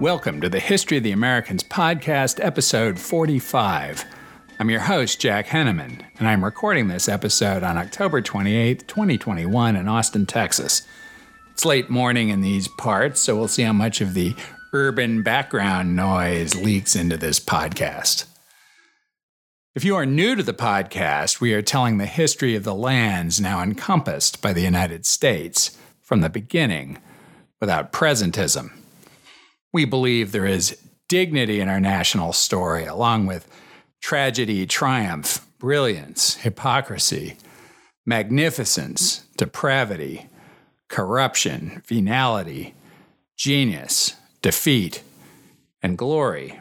Welcome to the History of the Americans podcast, episode 45. I'm your host, Jack Henneman, and I'm recording this episode on October 28, 2021, in Austin, Texas. It's late morning in these parts, so we'll see how much of the urban background noise leaks into this podcast. If you are new to the podcast, we are telling the history of the lands now encompassed by the United States from the beginning without presentism. We believe there is dignity in our national story, along with tragedy, triumph, brilliance, hypocrisy, magnificence, depravity, corruption, venality, genius, defeat, and glory.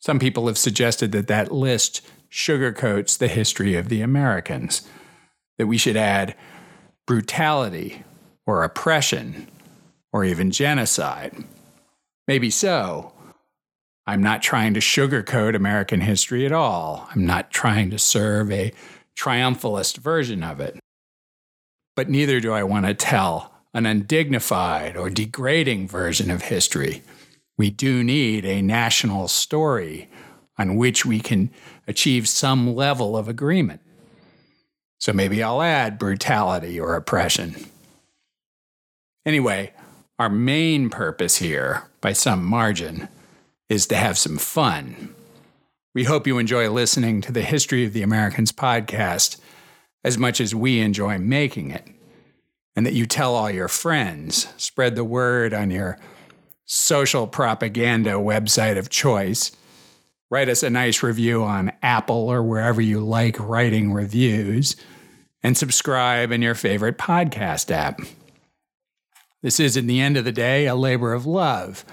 Some people have suggested that that list sugarcoats the history of the Americans, that we should add brutality or oppression or even genocide. Maybe so. I'm not trying to sugarcoat American history at all. I'm not trying to serve a triumphalist version of it. But neither do I want to tell an undignified or degrading version of history. We do need a national story on which we can achieve some level of agreement. So maybe I'll add brutality or oppression. Anyway, our main purpose here, by some margin, is to have some fun. We hope you enjoy listening to the History of the Americans podcast as much as we enjoy making it, and that you tell all your friends, spread the word on your social propaganda website of choice. Write us a nice review on Apple or wherever you like writing reviews, and subscribe in your favorite podcast app. This is, in the end of the day, a labor of love,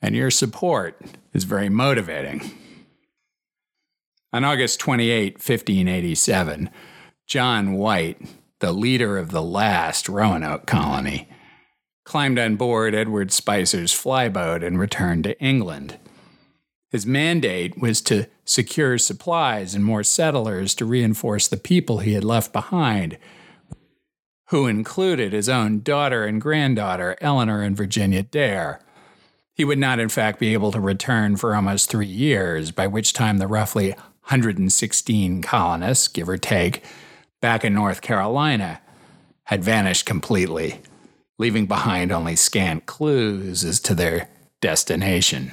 and your support is very motivating. On August 28, 1587, John White, the leader of the last Roanoke colony, climbed on board Edward Spicer's flyboat and returned to England. His mandate was to secure supplies and more settlers to reinforce the people he had left behind who included his own daughter and granddaughter, Eleanor and Virginia Dare. He would not, in fact, be able to return for almost three years, by which time the roughly 116 colonists, give or take, back in North Carolina had vanished completely, leaving behind only scant clues as to their destination.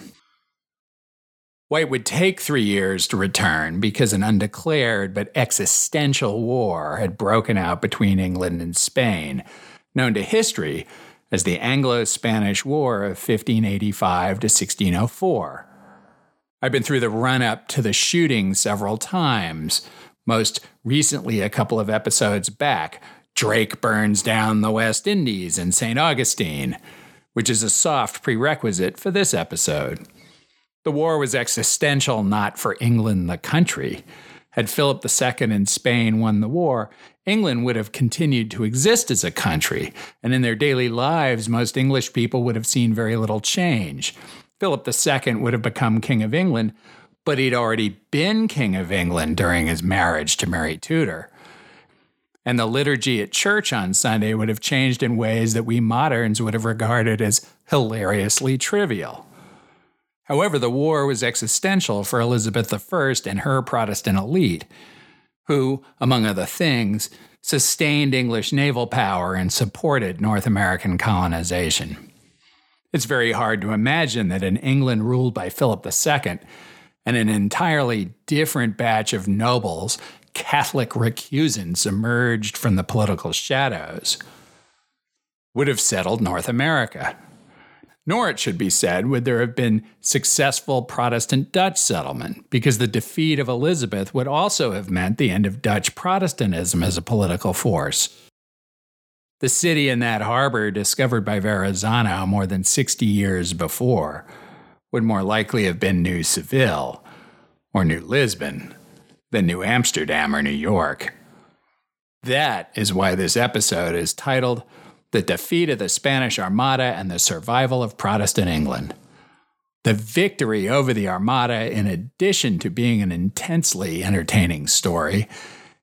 White would take three years to return because an undeclared but existential war had broken out between England and Spain, known to history as the Anglo Spanish War of 1585 to 1604. I've been through the run up to the shooting several times, most recently a couple of episodes back. Drake burns down the West Indies in St. Augustine, which is a soft prerequisite for this episode. The war was existential not for England, the country. Had Philip II in Spain won the war, England would have continued to exist as a country, and in their daily lives, most English people would have seen very little change. Philip II would have become King of England, but he'd already been King of England during his marriage to Mary Tudor. And the liturgy at church on Sunday would have changed in ways that we moderns would have regarded as hilariously trivial. However, the war was existential for Elizabeth I and her Protestant elite, who, among other things, sustained English naval power and supported North American colonization. It's very hard to imagine that in England ruled by Philip II and an entirely different batch of nobles, Catholic recusants emerged from the political shadows, would have settled North America. Nor, it should be said, would there have been successful Protestant Dutch settlement, because the defeat of Elizabeth would also have meant the end of Dutch Protestantism as a political force. The city in that harbor, discovered by Verrazano more than 60 years before, would more likely have been New Seville, or New Lisbon, than New Amsterdam or New York. That is why this episode is titled the defeat of the Spanish Armada and the survival of Protestant England. The victory over the Armada, in addition to being an intensely entertaining story,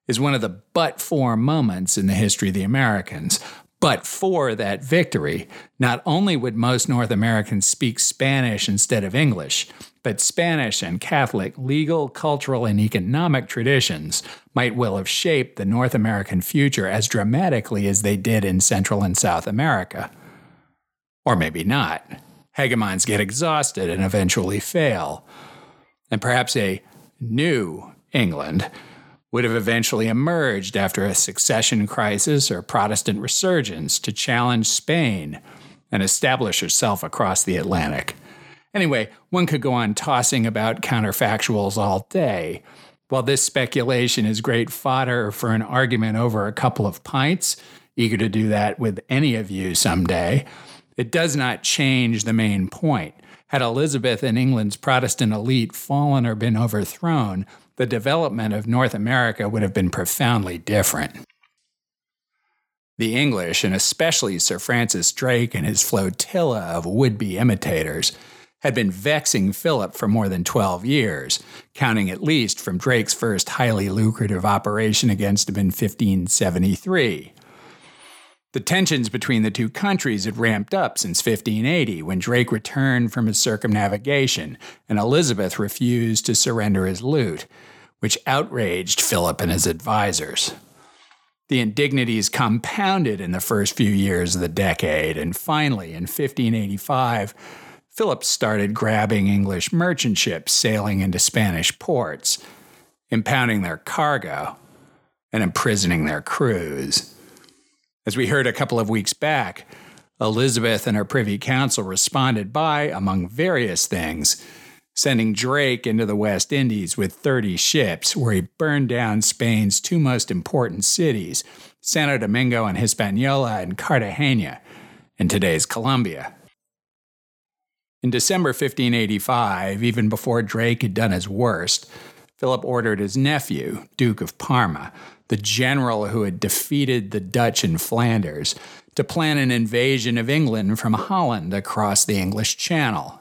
is one of the but for moments in the history of the Americans, But for that victory, not only would most North Americans speak Spanish instead of English, but Spanish and Catholic legal, cultural, and economic traditions might well have shaped the North American future as dramatically as they did in Central and South America. Or maybe not. Hegemons get exhausted and eventually fail. And perhaps a new England would have eventually emerged after a succession crisis or Protestant resurgence to challenge Spain and establish herself across the Atlantic. Anyway, one could go on tossing about counterfactuals all day. While this speculation is great fodder for an argument over a couple of pints, eager to do that with any of you someday, it does not change the main point. Had Elizabeth and England's Protestant elite fallen or been overthrown, the development of North America would have been profoundly different. The English, and especially Sir Francis Drake and his flotilla of would be imitators, had been vexing Philip for more than 12 years, counting at least from Drake's first highly lucrative operation against him in 1573. The tensions between the two countries had ramped up since 1580 when Drake returned from his circumnavigation and Elizabeth refused to surrender his loot, which outraged Philip and his advisers. The indignities compounded in the first few years of the decade, and finally, in 1585, Philip started grabbing English merchant ships sailing into Spanish ports, impounding their cargo, and imprisoning their crews. As we heard a couple of weeks back, Elizabeth and her Privy Council responded by, among various things, sending Drake into the West Indies with 30 ships, where he burned down Spain's two most important cities, Santo Domingo and Hispaniola and Cartagena, in today's Colombia. In December 1585, even before Drake had done his worst, Philip ordered his nephew, Duke of Parma, the general who had defeated the Dutch in Flanders, to plan an invasion of England from Holland across the English Channel.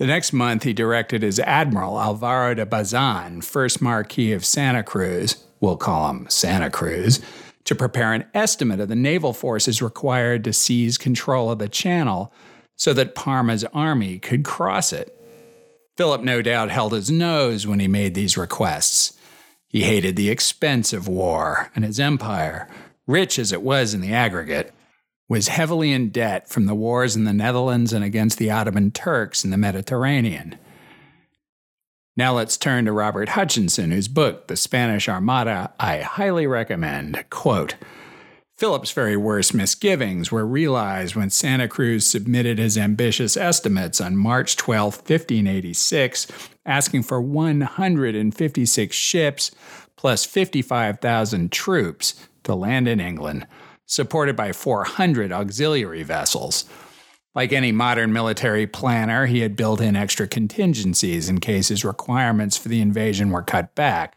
The next month, he directed his admiral, Alvaro de Bazan, first Marquis of Santa Cruz, we'll call him Santa Cruz, to prepare an estimate of the naval forces required to seize control of the channel so that Parma's army could cross it. Philip no doubt held his nose when he made these requests. He hated the expense of war, and his empire, rich as it was in the aggregate, was heavily in debt from the wars in the Netherlands and against the Ottoman Turks in the Mediterranean. Now let's turn to Robert Hutchinson, whose book, The Spanish Armada, I highly recommend. Quote, Philip's very worst misgivings were realized when Santa Cruz submitted his ambitious estimates on March 12, 1586, asking for 156 ships plus 55,000 troops to land in England, supported by 400 auxiliary vessels. Like any modern military planner, he had built in extra contingencies in case his requirements for the invasion were cut back.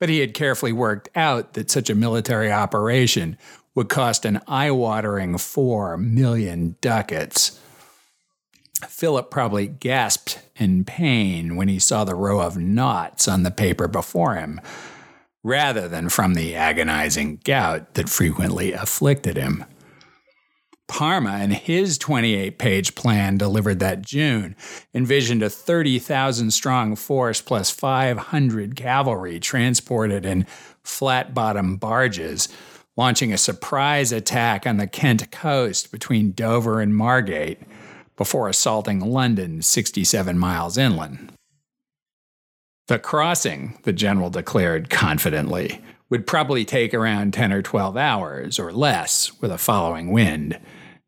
But he had carefully worked out that such a military operation would cost an eye watering four million ducats. Philip probably gasped in pain when he saw the row of knots on the paper before him, rather than from the agonizing gout that frequently afflicted him. Parma, in his 28 page plan delivered that June, envisioned a 30,000 strong force plus 500 cavalry transported in flat bottom barges launching a surprise attack on the Kent coast between Dover and Margate before assaulting London 67 miles inland. The crossing, the general declared confidently, would probably take around 10 or 12 hours or less with a following wind.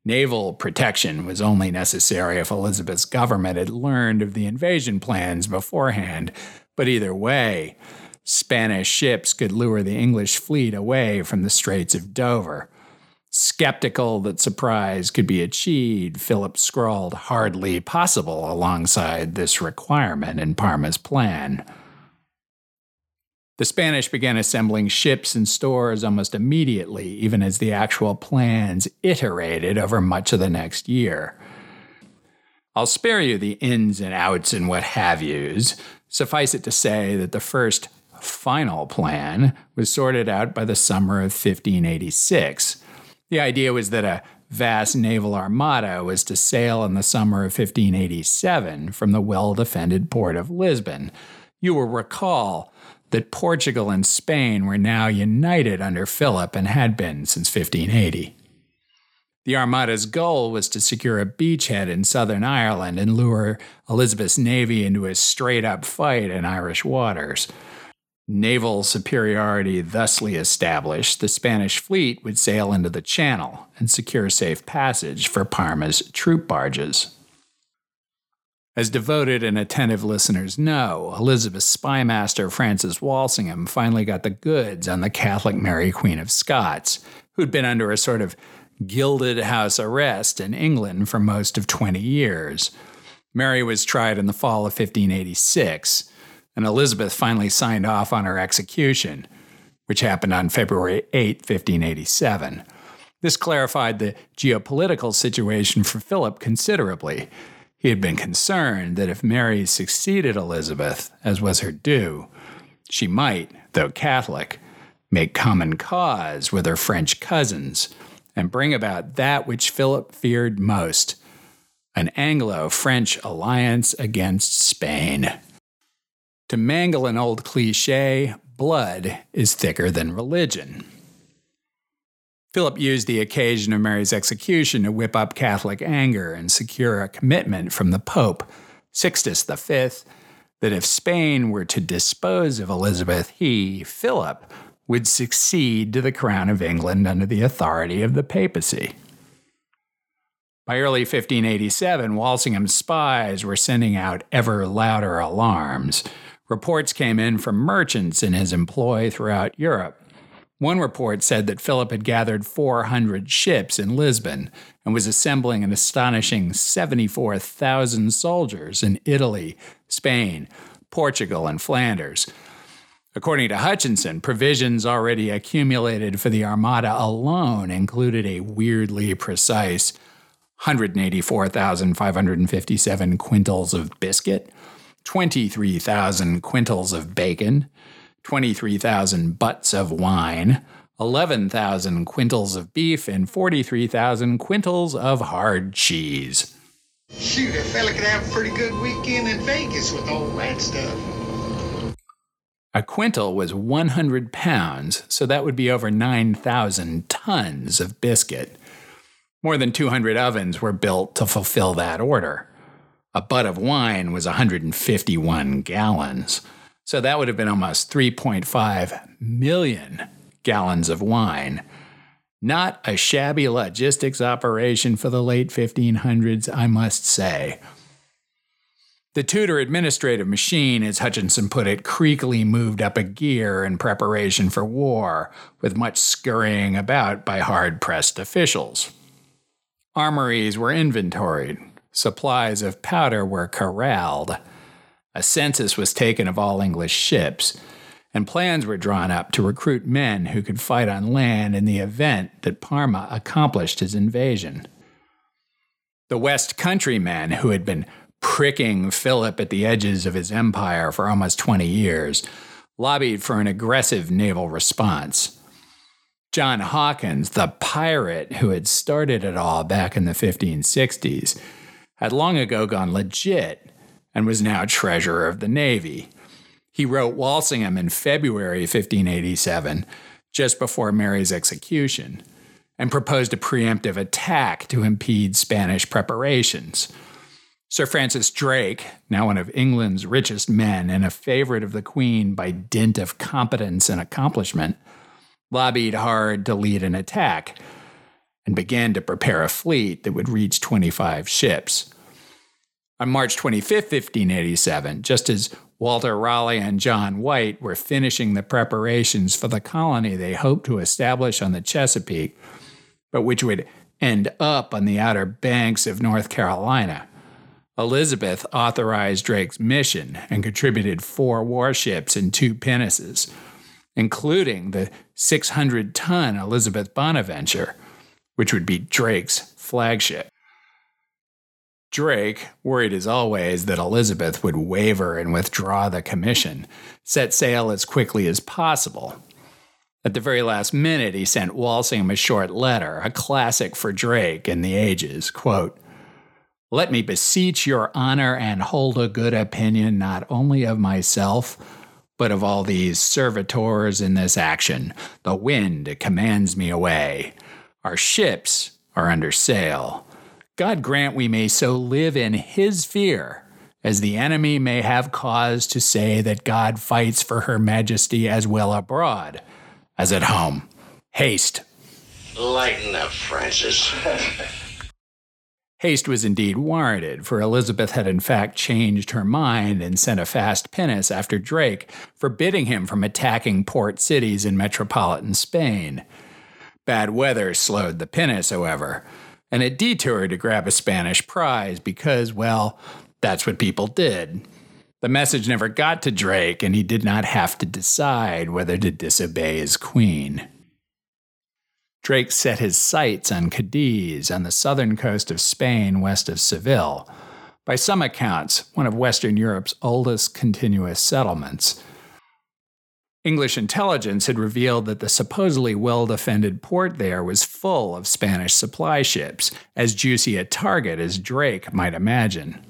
Naval protection was only necessary if Elizabeth's government had learned of the invasion plans beforehand, but either way, Spanish ships could lure the English fleet away from the Straits of Dover. Skeptical that surprise could be achieved, Philip scrawled hardly possible alongside this requirement in Parma's plan. The Spanish began assembling ships and stores almost immediately, even as the actual plans iterated over much of the next year. I'll spare you the ins and outs and what have yous. Suffice it to say that the first final plan was sorted out by the summer of 1586. The idea was that a vast naval armada was to sail in the summer of 1587 from the well defended port of Lisbon. You will recall that Portugal and Spain were now united under Philip and had been since 1580. The Armada's goal was to secure a beachhead in southern Ireland and lure Elizabeth's navy into a straight up fight in Irish waters. Naval superiority thusly established, the Spanish fleet would sail into the Channel and secure safe passage for Parma's troop barges. As devoted and attentive listeners know, Elizabeth's spymaster Francis Walsingham finally got the goods on the Catholic Mary Queen of Scots, who'd been under a sort of gilded house arrest in England for most of 20 years. Mary was tried in the fall of 1586, and Elizabeth finally signed off on her execution, which happened on February 8, 1587. This clarified the geopolitical situation for Philip considerably. He had been concerned that if Mary succeeded Elizabeth, as was her due, she might, though Catholic, make common cause with her French cousins and bring about that which Philip feared most an Anglo French alliance against Spain. To mangle an old cliche, blood is thicker than religion. Philip used the occasion of Mary's execution to whip up Catholic anger and secure a commitment from the Pope, Sixtus V, that if Spain were to dispose of Elizabeth, he, Philip, would succeed to the crown of England under the authority of the papacy. By early 1587, Walsingham's spies were sending out ever louder alarms. Reports came in from merchants in his employ throughout Europe. One report said that Philip had gathered 400 ships in Lisbon and was assembling an astonishing 74,000 soldiers in Italy, Spain, Portugal, and Flanders, According to Hutchinson, provisions already accumulated for the Armada alone included a weirdly precise 184,557 quintals of biscuit, 23,000 quintals of bacon, 23,000 butts of wine, 11,000 quintals of beef, and 43,000 quintals of hard cheese. Shoot, a fella could have a pretty good weekend in Vegas with all that stuff. A quintal was 100 pounds, so that would be over 9,000 tons of biscuit. More than 200 ovens were built to fulfill that order. A butt of wine was 151 gallons, so that would have been almost 3.5 million gallons of wine. Not a shabby logistics operation for the late 1500s, I must say. The Tudor administrative machine, as Hutchinson put it, creakily moved up a gear in preparation for war, with much scurrying about by hard pressed officials. Armories were inventoried, supplies of powder were corralled, a census was taken of all English ships, and plans were drawn up to recruit men who could fight on land in the event that Parma accomplished his invasion. The West Country men who had been pricking Philip at the edges of his empire for almost 20 years, lobbied for an aggressive naval response. John Hawkins, the pirate who had started it all back in the 1560s, had long ago gone legit and was now treasurer of the Navy. He wrote Walsingham in February 1587, just before Mary's execution, and proposed a preemptive attack to impede Spanish preparations. Sir Francis Drake, now one of England's richest men and a favorite of the Queen by dint of competence and accomplishment, lobbied hard to lead an attack and began to prepare a fleet that would reach 25 ships. On March 25, 1587, just as Walter Raleigh and John White were finishing the preparations for the colony they hoped to establish on the Chesapeake, but which would end up on the outer banks of North Carolina, Elizabeth authorized Drake's mission and contributed four warships and two pinnaces, including the 600 ton Elizabeth Bonaventure, which would be Drake's flagship. Drake, worried as always that Elizabeth would waver and withdraw the commission, set sail as quickly as possible. At the very last minute, he sent Walsingham a short letter, a classic for Drake in the ages. Quote, Let me beseech your honor and hold a good opinion not only of myself, but of all these servitors in this action. The wind commands me away. Our ships are under sail. God grant we may so live in his fear as the enemy may have cause to say that God fights for her majesty as well abroad as at home. Haste. Lighten up, Francis. Haste was indeed warranted, for Elizabeth had in fact changed her mind and sent a fast pinnace after Drake, forbidding him from attacking port cities in metropolitan Spain. Bad weather slowed the pinnace, however, and it detoured to grab a Spanish prize because, well, that's what people did. The message never got to Drake, and he did not have to decide whether to disobey his queen. Drake set his sights on Cadiz on the southern coast of Spain west of Seville, by some accounts, one of Western Europe's oldest continuous settlements. English intelligence had revealed that the supposedly well defended port there was full of Spanish supply ships, as juicy a target as Drake might imagine.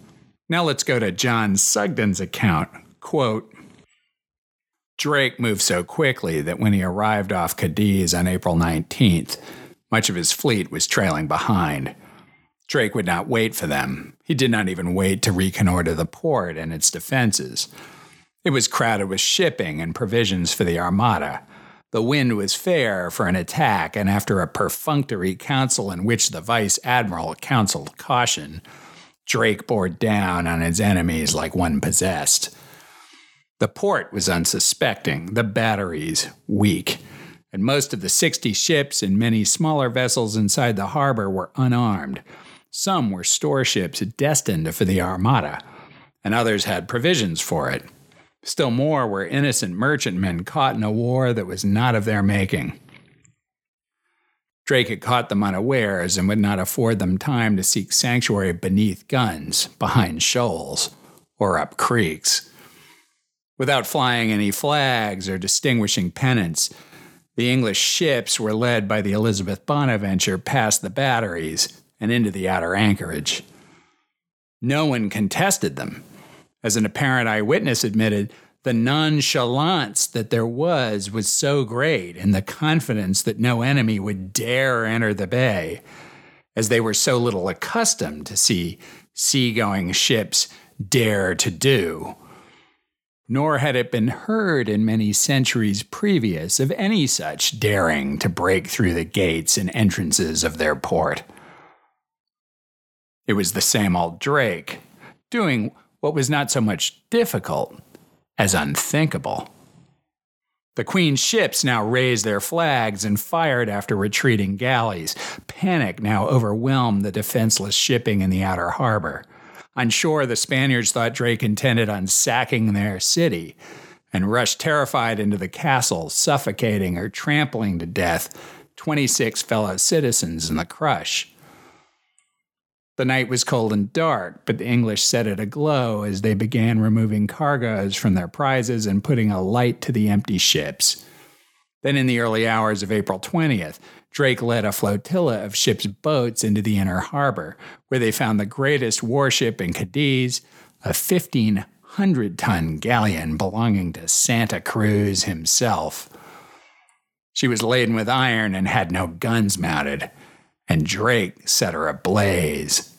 Now let's go to John Sugden's account. Quote Drake moved so quickly that when he arrived off Cadiz on April 19th, much of his fleet was trailing behind. Drake would not wait for them. He did not even wait to reconnoiter the port and its defenses. It was crowded with shipping and provisions for the Armada. The wind was fair for an attack, and after a perfunctory council in which the vice admiral counseled caution, Drake bore down on his enemies like one possessed. The port was unsuspecting, the batteries weak, and most of the 60 ships and many smaller vessels inside the harbor were unarmed. Some were store ships destined for the Armada, and others had provisions for it. Still more were innocent merchantmen caught in a war that was not of their making. Drake had caught them unawares and would not afford them time to seek sanctuary beneath guns, behind shoals, or up creeks. Without flying any flags or distinguishing pennants, the English ships were led by the Elizabeth Bonaventure past the batteries and into the outer anchorage. No one contested them. As an apparent eyewitness admitted, the nonchalance that there was was so great, and the confidence that no enemy would dare enter the bay, as they were so little accustomed to see seagoing ships dare to do. Nor had it been heard in many centuries previous of any such daring to break through the gates and entrances of their port. It was the same old Drake, doing what was not so much difficult as unthinkable. The Queen's ships now raised their flags and fired after retreating galleys. Panic now overwhelmed the defenseless shipping in the outer harbor. On shore, the Spaniards thought Drake intended on sacking their city and rushed terrified into the castle, suffocating or trampling to death 26 fellow citizens in the crush. The night was cold and dark, but the English set it aglow as they began removing cargoes from their prizes and putting a light to the empty ships. Then, in the early hours of April 20th, Drake led a flotilla of ships' boats into the inner harbor, where they found the greatest warship in Cadiz, a 1,500 ton galleon belonging to Santa Cruz himself. She was laden with iron and had no guns mounted, and Drake set her ablaze.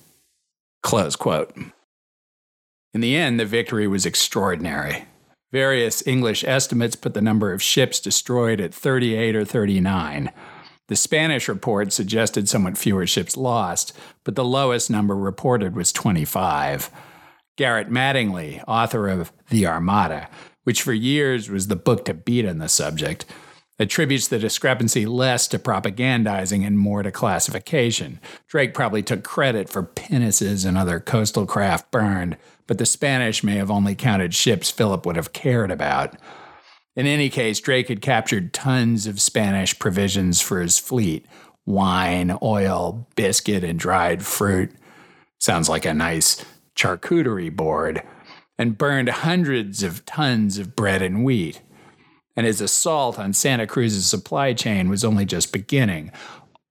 Close quote. In the end, the victory was extraordinary. Various English estimates put the number of ships destroyed at 38 or 39. The Spanish report suggested somewhat fewer ships lost, but the lowest number reported was 25. Garrett Mattingly, author of The Armada, which for years was the book to beat on the subject, attributes the discrepancy less to propagandizing and more to classification. Drake probably took credit for pinnaces and other coastal craft burned, but the Spanish may have only counted ships Philip would have cared about. In any case, Drake had captured tons of Spanish provisions for his fleet wine, oil, biscuit, and dried fruit. Sounds like a nice charcuterie board. And burned hundreds of tons of bread and wheat. And his assault on Santa Cruz's supply chain was only just beginning.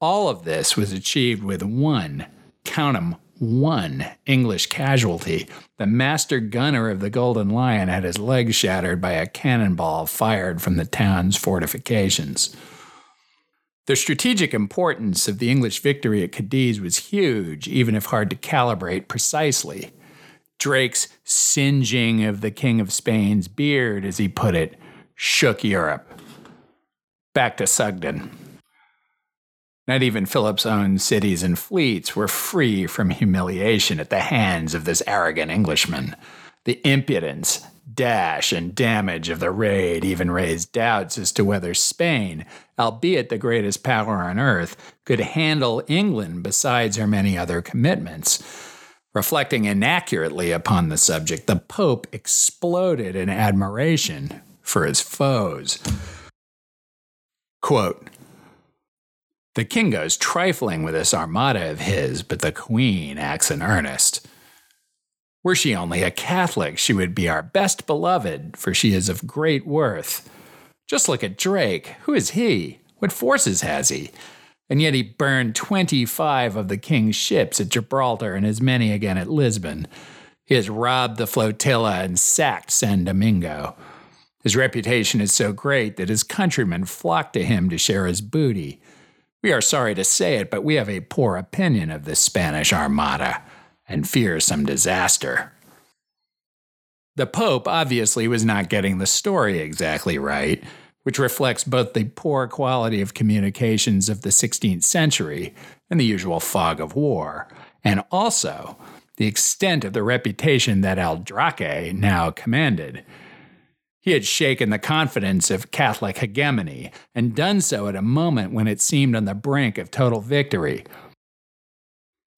All of this was achieved with one, count 'em, one English casualty. The master gunner of the Golden Lion had his leg shattered by a cannonball fired from the town's fortifications. The strategic importance of the English victory at Cadiz was huge, even if hard to calibrate precisely. Drake's singeing of the King of Spain's beard, as he put it, shook Europe. Back to Sugden. Not even Philip's own cities and fleets were free from humiliation at the hands of this arrogant Englishman. The impudence, dash, and damage of the raid even raised doubts as to whether Spain, albeit the greatest power on earth, could handle England besides her many other commitments. Reflecting inaccurately upon the subject, the Pope exploded in admiration for his foes. Quote, the king goes trifling with this armada of his, but the queen acts in earnest. Were she only a Catholic, she would be our best beloved, for she is of great worth. Just look at Drake. Who is he? What forces has he? And yet he burned 25 of the king's ships at Gibraltar and as many again at Lisbon. He has robbed the flotilla and sacked San Domingo. His reputation is so great that his countrymen flock to him to share his booty. We are sorry to say it, but we have a poor opinion of the Spanish Armada and fear some disaster. The Pope obviously was not getting the story exactly right, which reflects both the poor quality of communications of the 16th century and the usual fog of war, and also the extent of the reputation that El Draque now commanded. He had shaken the confidence of Catholic hegemony and done so at a moment when it seemed on the brink of total victory.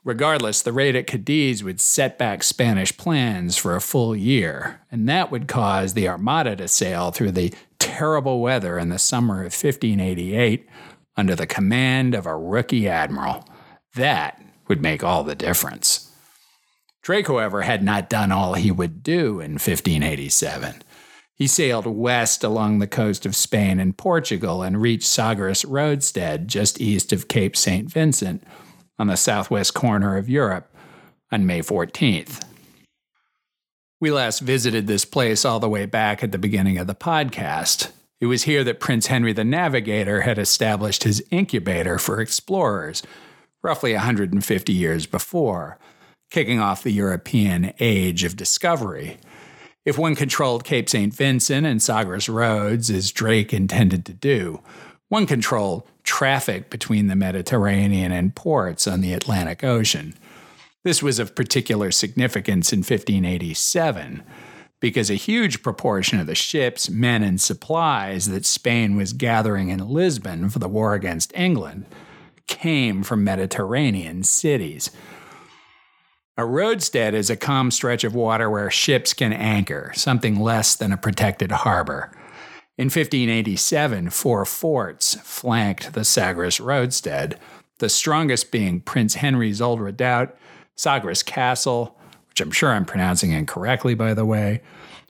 Regardless, the raid at Cadiz would set back Spanish plans for a full year, and that would cause the Armada to sail through the terrible weather in the summer of 1588 under the command of a rookie admiral. That would make all the difference. Drake, however, had not done all he would do in 1587. He sailed west along the coast of Spain and Portugal and reached Sagres Roadstead just east of Cape St. Vincent on the southwest corner of Europe on May 14th. We last visited this place all the way back at the beginning of the podcast. It was here that Prince Henry the Navigator had established his incubator for explorers, roughly 150 years before, kicking off the European age of discovery. If one controlled Cape St. Vincent and Sagres Roads, as Drake intended to do, one controlled traffic between the Mediterranean and ports on the Atlantic Ocean. This was of particular significance in 1587 because a huge proportion of the ships, men, and supplies that Spain was gathering in Lisbon for the war against England came from Mediterranean cities. A roadstead is a calm stretch of water where ships can anchor, something less than a protected harbor. In 1587, four forts flanked the Sagres roadstead, the strongest being Prince Henry's Old Redoubt, Sagres Castle, which I'm sure I'm pronouncing incorrectly, by the way,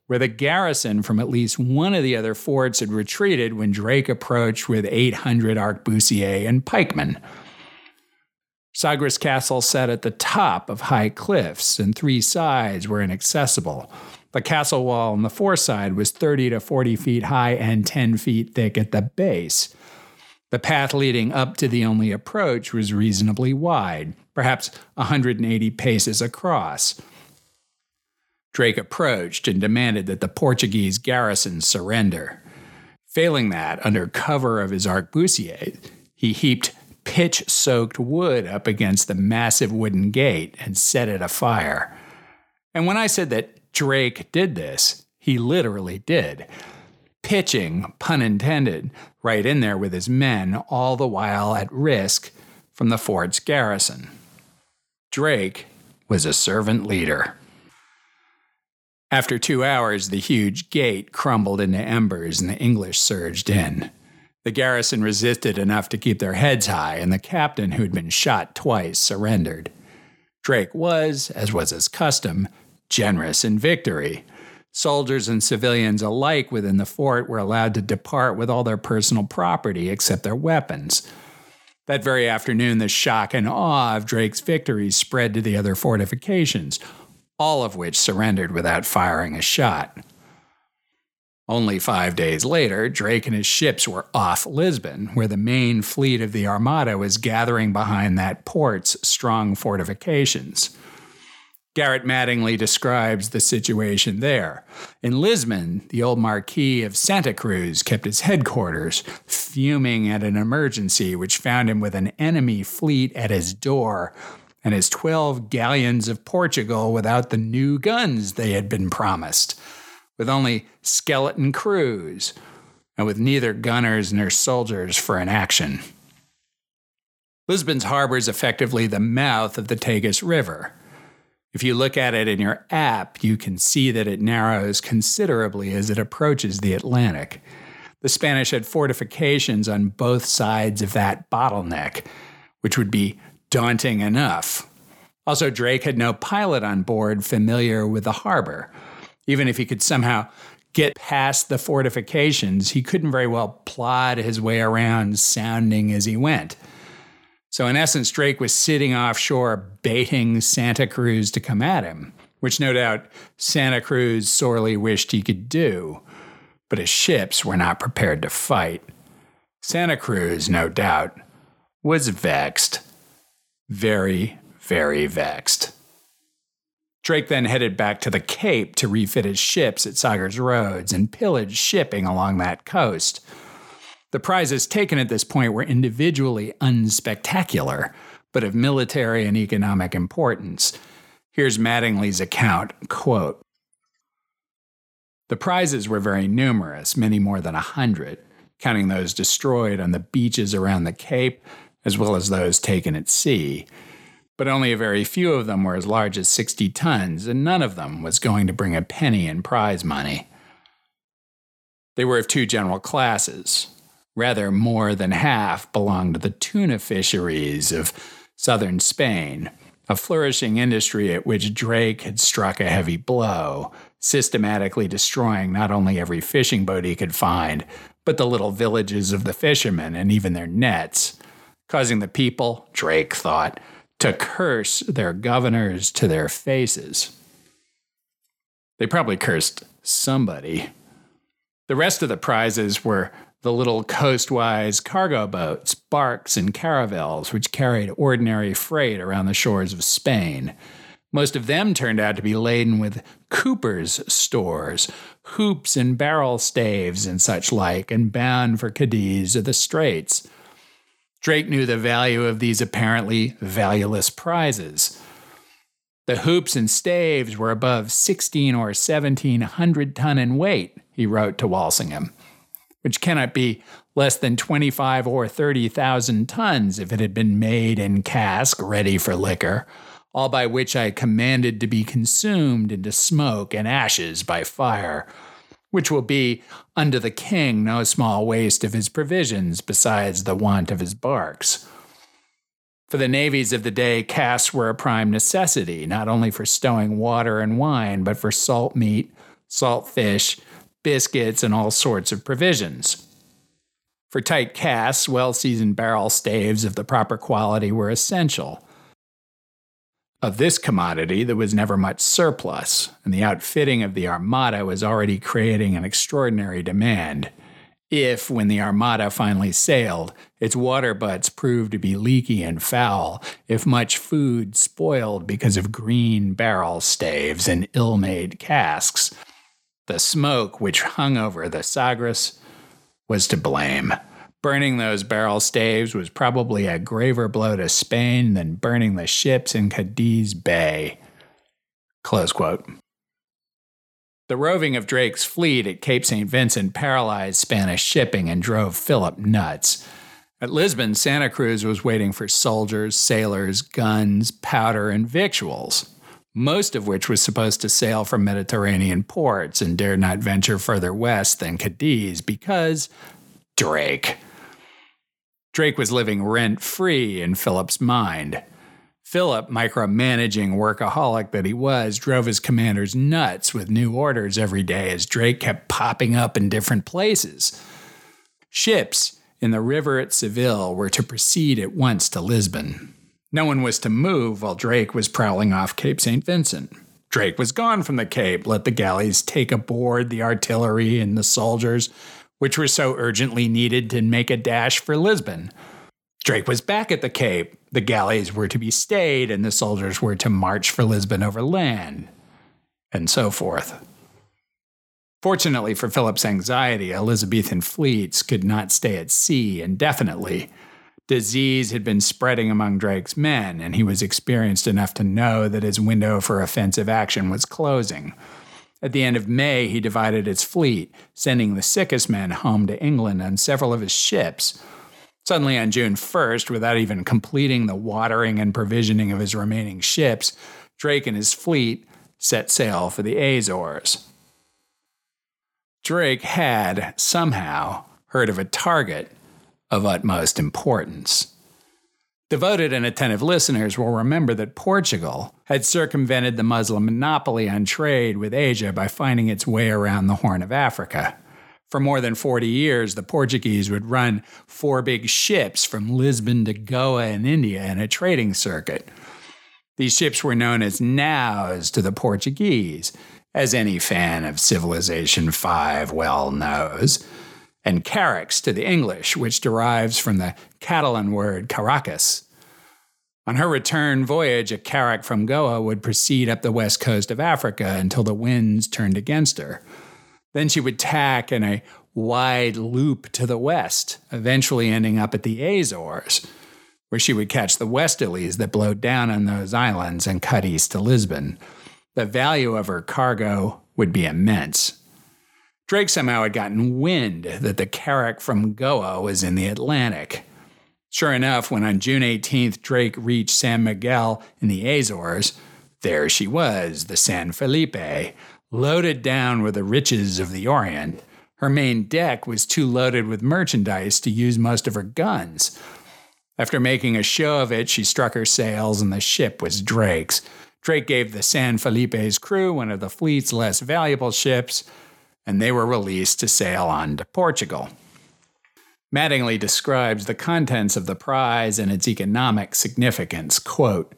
where the garrison from at least one of the other forts had retreated when Drake approached with 800 arquebusiers and pikemen. Sagres Castle sat at the top of high cliffs, and three sides were inaccessible. The castle wall on the fore side was 30 to 40 feet high and 10 feet thick at the base. The path leading up to the only approach was reasonably wide, perhaps 180 paces across. Drake approached and demanded that the Portuguese garrison surrender. Failing that, under cover of his arquebusiers, he heaped pitch soaked wood up against the massive wooden gate and set it afire. And when I said that Drake did this, he literally did. Pitching, pun intended, right in there with his men, all the while at risk from the fort's garrison. Drake was a servant leader. After two hours, the huge gate crumbled into embers and the English surged in. The garrison resisted enough to keep their heads high, and the captain, who'd been shot twice, surrendered. Drake was, as was his custom, generous in victory. Soldiers and civilians alike within the fort were allowed to depart with all their personal property except their weapons. That very afternoon, the shock and awe of Drake's victory spread to the other fortifications, all of which surrendered without firing a shot. Only five days later, Drake and his ships were off Lisbon, where the main fleet of the Armada was gathering behind that port's strong fortifications. Garrett Mattingly describes the situation there. In Lisbon, the old Marquis of Santa Cruz kept his headquarters, fuming at an emergency which found him with an enemy fleet at his door and his 12 galleons of Portugal without the new guns they had been promised with only skeleton crews, and with neither gunners nor soldiers for an action. Lisbon's harbor is effectively the mouth of the Tagus River. If you look at it in your app, you can see that it narrows considerably as it approaches the Atlantic. The Spanish had fortifications on both sides of that bottleneck, which would be daunting enough. Also, Drake had no pilot on board familiar with the harbor, even if he could somehow get past the fortifications, he couldn't very well plod his way around sounding as he went. So, in essence, Drake was sitting offshore baiting Santa Cruz to come at him, which no doubt Santa Cruz sorely wished he could do. But his ships were not prepared to fight. Santa Cruz, no doubt, was vexed. Very, very vexed. Drake then headed back to the Cape to refit his ships at Sagres Roads and pillage shipping along that coast. The prizes taken at this point were individually unspectacular, but of military and economic importance. Here's Mattingly's account quote, The prizes were very numerous, many more than a hundred, counting those destroyed on the beaches around the Cape, as well as those taken at sea but only a very few of them were as large as 60 tons, and none of them was going to bring a penny in prize money. They were of two general classes. Rather, more than half belonged to the tuna fisheries of southern Spain, a flourishing industry at which Drake had struck a heavy blow, systematically destroying not only every fishing boat he could find, but the little villages of the fishermen and even their nets, causing the people, Drake thought, to curse their governors to their faces. They probably cursed somebody. The rest of the prizes were the little coastwise cargo boats, barks, and caravels which carried ordinary freight around the shores of Spain. Most of them turned out to be laden with cooper's stores, hoops and barrel staves and such like, and bound for Cadiz or the Straits. Drake knew the value of these apparently valueless prizes. The hoops and staves were above 16 or 1700 ton in weight, he wrote to Walsingham, which cannot be less than 25 or 30,000 tons if it had been made in cask ready for liquor, all by which I commanded to be consumed into smoke and ashes by fire which will be unto the king no small waste of his provisions, besides the want of his barks. For the navies of the day, casks were a prime necessity, not only for stowing water and wine, but for salt meat, salt fish, biscuits, and all sorts of provisions. For tight casks, well seasoned barrel staves of the proper quality were essential. Of this commodity, there was never much surplus, and the outfitting of the Armada was already creating an extraordinary demand. If, when the Armada finally sailed, its water butts proved to be leaky and foul, if much food spoiled because of green barrel staves and ill made casks, the smoke which hung over the Sagres was to blame. Burning those barrel staves was probably a graver blow to Spain than burning the ships in Cadiz Bay. Close quote. The roving of Drake's fleet at Cape St. Vincent paralyzed Spanish shipping and drove Philip nuts. At Lisbon, Santa Cruz was waiting for soldiers, sailors, guns, powder, and victuals, most of which was supposed to sail from Mediterranean ports and dared not venture further west than Cadiz because Drake. Drake was living rent free in Philip's mind. Philip, micromanaging workaholic that he was, drove his commanders nuts with new orders every day as Drake kept popping up in different places. Ships in the river at Seville were to proceed at once to Lisbon. No one was to move while Drake was prowling off Cape St. Vincent. Drake was gone from the Cape, let the galleys take aboard the artillery and the soldiers, which were so urgently needed to make a dash for Lisbon. Drake was back at the Cape. The galleys were to be stayed, and the soldiers were to march for Lisbon over land, and so forth. Fortunately for Philip's anxiety, Elizabethan fleets could not stay at sea indefinitely disease had been spreading among Drake's men, and he was experienced enough to know that his window for offensive action was closing. At the end of May, he divided his fleet, sending the sickest men home to England on several of his ships. Suddenly, on June 1st, without even completing the watering and provisioning of his remaining ships, Drake and his fleet set sail for the Azores. Drake had, somehow, heard of a target of utmost importance. Devoted and attentive listeners will remember that Portugal had circumvented the Muslim monopoly on trade with Asia by finding its way around the Horn of Africa. For more than 40 years, the Portuguese would run four big ships from Lisbon to Goa in India in a trading circuit. These ships were known as naus to the Portuguese, as any fan of Civilization 5 well knows and carracks to the English, which derives from the Catalan word caracas. On her return voyage, a carrack from Goa would proceed up the west coast of Africa until the winds turned against her. Then she would tack in a wide loop to the west, eventually ending up at the Azores, where she would catch the westerlies that blow down on those islands and cut east to Lisbon. The value of her cargo would be immense. Drake somehow had gotten wind that the carrack from Goa was in the Atlantic. Sure enough, when on June 18th Drake reached San Miguel in the Azores, there she was, the San Felipe, loaded down with the riches of the Orient. Her main deck was too loaded with merchandise to use most of her guns. After making a show of it, she struck her sails and the ship was Drake's. Drake gave the San Felipe's crew one of the fleet's less valuable ships and they were released to sail on to Portugal. Mattingly describes the contents of the prize and its economic significance. Quote,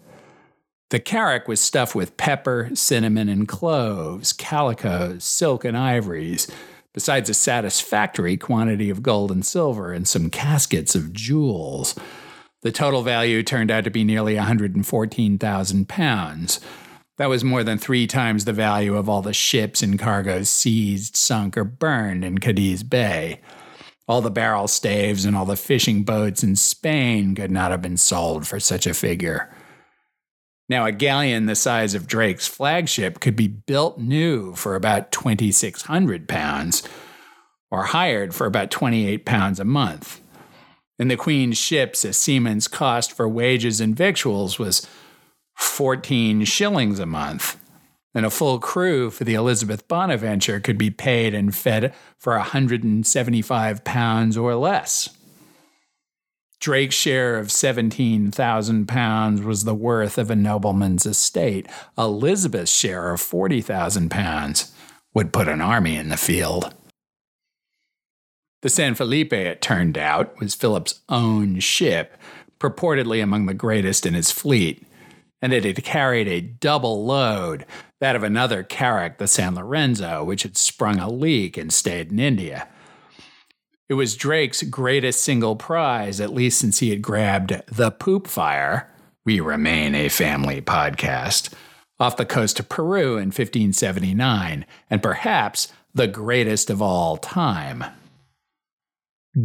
the carrack was stuffed with pepper, cinnamon, and cloves, calicoes, silk, and ivories, besides a satisfactory quantity of gold and silver and some caskets of jewels. The total value turned out to be nearly 114,000 pounds, that was more than three times the value of all the ships and cargoes seized, sunk, or burned in Cadiz Bay. All the barrel staves and all the fishing boats in Spain could not have been sold for such a figure. Now, a galleon the size of Drake's flagship could be built new for about 2,600 pounds, or hired for about 28 pounds a month. In the Queen's ships, a seaman's cost for wages and victuals was 14 shillings a month. And a full crew for the Elizabeth Bonaventure could be paid and fed for 175 pounds or less. Drake's share of 17,000 pounds was the worth of a nobleman's estate. Elizabeth's share of 40,000 pounds would put an army in the field. The San Felipe, it turned out, was Philip's own ship, purportedly among the greatest in his fleet and it had carried a double load, that of another carrack, the San Lorenzo, which had sprung a leak and stayed in India. It was Drake's greatest single prize, at least since he had grabbed the Poop Fire. We remain a family podcast off the coast of Peru in 1579, and perhaps the greatest of all time.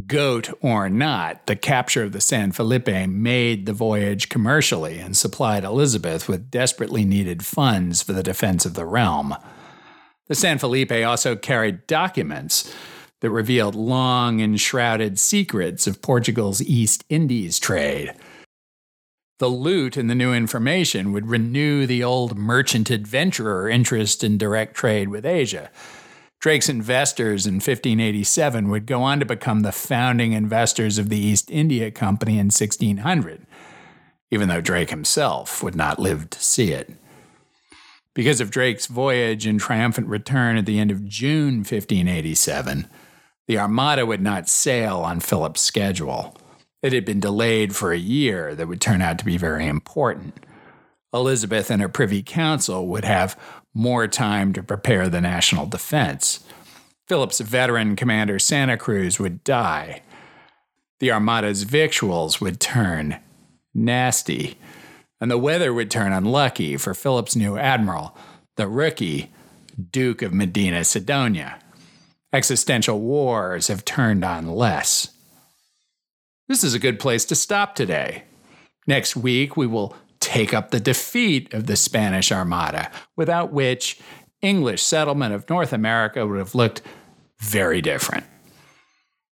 Goat or not, the capture of the San Felipe made the voyage commercially and supplied Elizabeth with desperately needed funds for the defense of the realm. The San Felipe also carried documents that revealed long enshrouded secrets of Portugal's East Indies trade. The loot and the new information would renew the old merchant adventurer interest in direct trade with Asia Drake's investors in 1587 would go on to become the founding investors of the East India Company in 1600. even though Drake himself would not live to see it. Because of Drake's voyage and triumphant return at the end of June 1587, the Armada would not sail on Philip's schedule. It had been delayed for a year that would turn out to be very important. Elizabeth and her Privy Council would have more time to prepare the national defense. Philip's veteran commander Santa Cruz would die. The Armada's victuals would turn nasty, and the weather would turn unlucky for Philip's new admiral, the rookie Duke of Medina Sidonia. Existential wars have turned on less. This is a good place to stop today. Next week, we will take up the defeat of the Spanish Armada, without which English settlement of North America would have looked very different.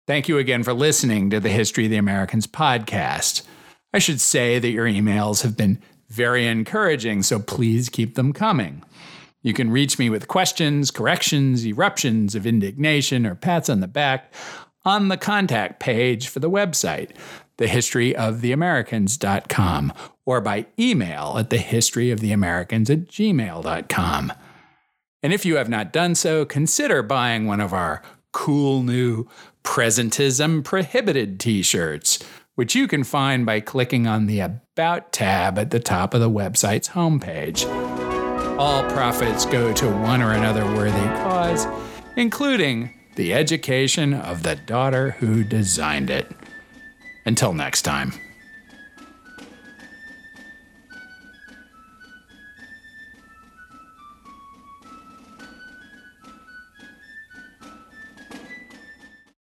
Thank you again for listening to the History of the Americans podcast. I should say that your emails have been very encouraging, so please keep them coming. You can reach me with questions, corrections, eruptions of indignation, or pats on the back on the contact page for the website, thehistoryoftheamericans.com, or by email at thehistoryoftheamericans at gmail.com. And if you have not done so, consider buying one of our cool new Presentism Prohibited t shirts, which you can find by clicking on the About tab at the top of the website's homepage. All profits go to one or another worthy cause, including the education of the daughter who designed it. Until next time.